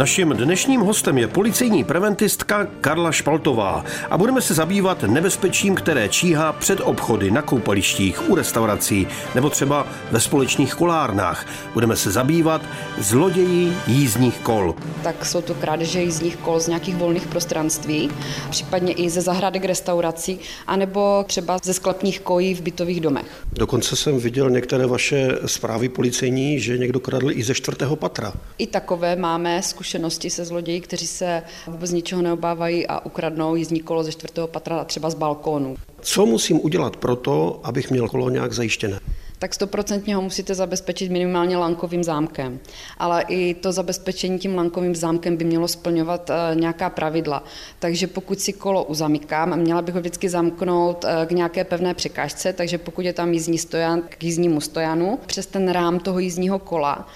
Naším dnešním hostem je policejní preventistka Karla Špaltová a budeme se zabývat nebezpečím, které číhá před obchody, na koupalištích, u restaurací nebo třeba ve společných kolárnách. Budeme se zabývat zloději jízdních kol. Tak jsou to krádeže jízdních kol z nějakých volných prostranství, případně i ze zahradek restaurací, anebo třeba ze sklepních kojí v bytových domech. Dokonce jsem viděl některé vaše zprávy policejní, že někdo kradl i ze čtvrtého patra. I takové máme zkušenosti se zloději, kteří se vůbec ničeho neobávají a ukradnou jízdní kolo ze čtvrtého patra a třeba z balkónu. Co musím udělat pro to, abych měl kolo nějak zajištěné? tak stoprocentně ho musíte zabezpečit minimálně lankovým zámkem. Ale i to zabezpečení tím lankovým zámkem by mělo splňovat eh, nějaká pravidla. Takže pokud si kolo uzamykám, měla bych ho vždycky zamknout eh, k nějaké pevné překážce, takže pokud je tam jízdní stojan, k jízdnímu stojanu, přes ten rám toho jízdního kola,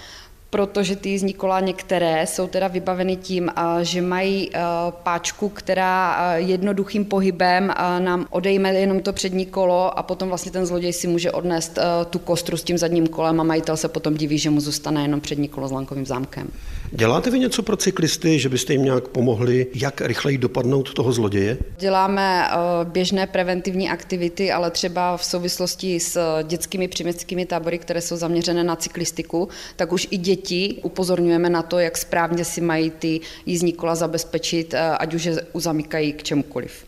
protože ty jízdní kola některé jsou teda vybaveny tím, že mají páčku, která jednoduchým pohybem nám odejme jenom to přední kolo a potom vlastně ten zloděj si může odnést tu kostru s tím zadním kolem a majitel se potom diví, že mu zůstane jenom přední kolo s lankovým zámkem. Děláte vy něco pro cyklisty, že byste jim nějak pomohli, jak rychleji dopadnout toho zloděje? Děláme běžné preventivní aktivity, ale třeba v souvislosti s dětskými příměstskými tábory, které jsou zaměřené na cyklistiku, tak už i děti děti upozorňujeme na to, jak správně si mají ty jízdní kola zabezpečit, eh, ať už je uzamykají k čemukoliv.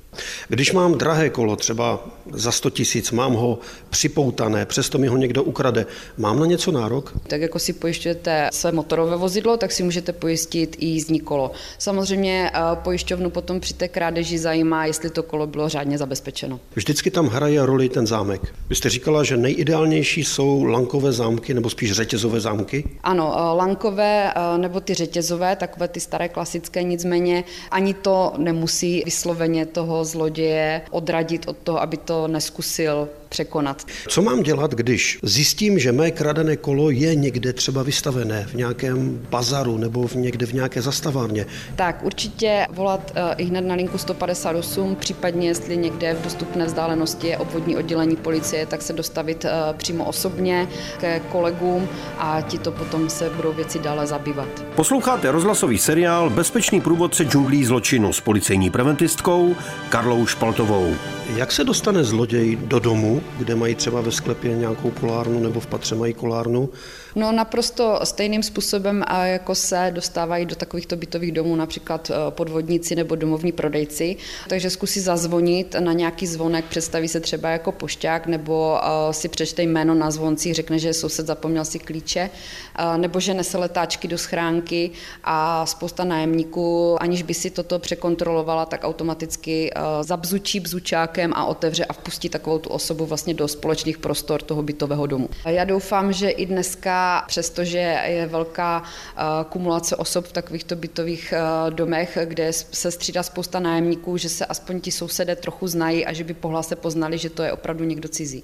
Když mám drahé kolo, třeba za 100 tisíc, mám ho připoutané, přesto mi ho někdo ukrade, mám na něco nárok? Tak jako si pojišťujete své motorové vozidlo, tak si můžete pojistit i jízdní kolo. Samozřejmě eh, pojišťovnu potom při té krádeži zajímá, jestli to kolo bylo řádně zabezpečeno. Vždycky tam hraje roli ten zámek. Vy jste říkala, že nejideálnější jsou lankové zámky nebo spíš řetězové zámky? Ano, eh, lankové eh, nebo ty řetězové, takové ty staré klasické, nicméně ani to nemusí vysloveně toho zloděje odradit od toho, aby to neskusil překonat. Co mám dělat, když zjistím, že mé kradené kolo je někde třeba vystavené v nějakém bazaru nebo v někde v nějaké zastavárně? Tak určitě volat eh, i hned na linku 158, případně jestli někde v dostupné vzdálenosti je obvodní oddělení policie, tak se dostavit eh, přímo osobně ke kolegům a ti to potom se budou věci dále zabývat. Posloucháte rozhlasový seriál Bezpečný průvodce džunglí zločinu s policejní preventistkou Karlou Špaltovou. Jak se dostane zloděj do domu, kde mají třeba ve sklepě nějakou kolárnu nebo v patře mají kolárnu? No naprosto stejným způsobem, jako se dostávají do takovýchto bytových domů například eh, podvodníci nebo domovní prodejci. Takže zkusí zazvonit na nějaký zvonek, představí se třeba jako pošťák nebo eh, si přečte jméno na zvonci, řekne, že soused zapomněl si klíče, eh, nebo že nese letáčky do schránky a spousta nájemníků, aniž by si toto překontrolovala, tak automaticky zabzučí bzučákem a otevře a vpustí takovou tu osobu vlastně do společných prostor toho bytového domu. Já doufám, že i dneska přestože je velká eh, kumulace osob v takovýchto bytových eh, domech, kde se střídá spousta nájemníků, že se aspoň ti sousedé trochu znají a že by pohlase poznali, že to je opravdu někdo cizí.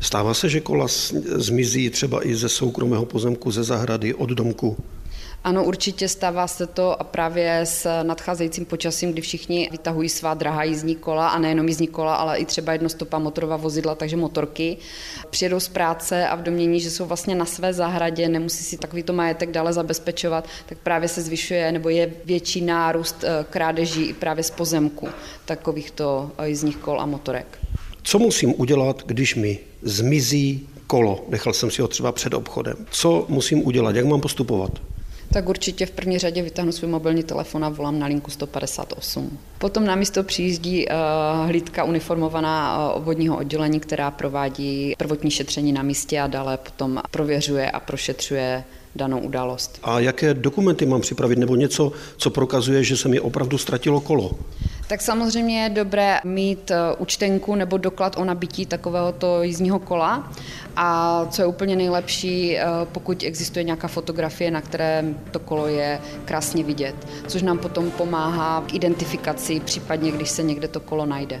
Stává se, že kola zmizí třeba i ze soukromého pozemku, ze zahrady, od domku? Ano, určitě stává se to právě s nadcházejícím počasím, kdy všichni vytahují svá drahá jízdní kola a nejenom jízdní kola, ale i třeba jednostopa motorová vozidla, takže motorky. Přijedou z práce a v domění, že jsou vlastně na své zahradě, nemusí si takovýto majetek dále zabezpečovat, tak právě se zvyšuje nebo je větší nárůst eh, krádeží i právě z pozemku takovýchto eh, jízdních kol a motorek. Co musím udělat, když mi zmizí kolo? Nechal jsem si ho třeba před obchodem. Co musím udělat? Jak mám postupovat? Tak určitě v první řadě vytáhnu svůj mobilní telefon a volám na linku 158. Potom na místo přijíždí uh, hlídka uniformovaná uh, obvodního oddělení, která provádí prvotní šetření na místě a dále potom prověřuje a prošetřuje danou událost. A jaké dokumenty mám připravit nebo něco, co prokazuje, že se mi opravdu ztratilo kolo? Tak samozřejmě je dobré mít eh, účtenku nebo doklad o nabití takovéhoto jízdního kola. A co je úplně nejlepší, eh, pokud existuje nějaká fotografie, na které to kolo je krásně vidět, což nám potom pomáhá k identifikaci, případně když se někde to kolo najde.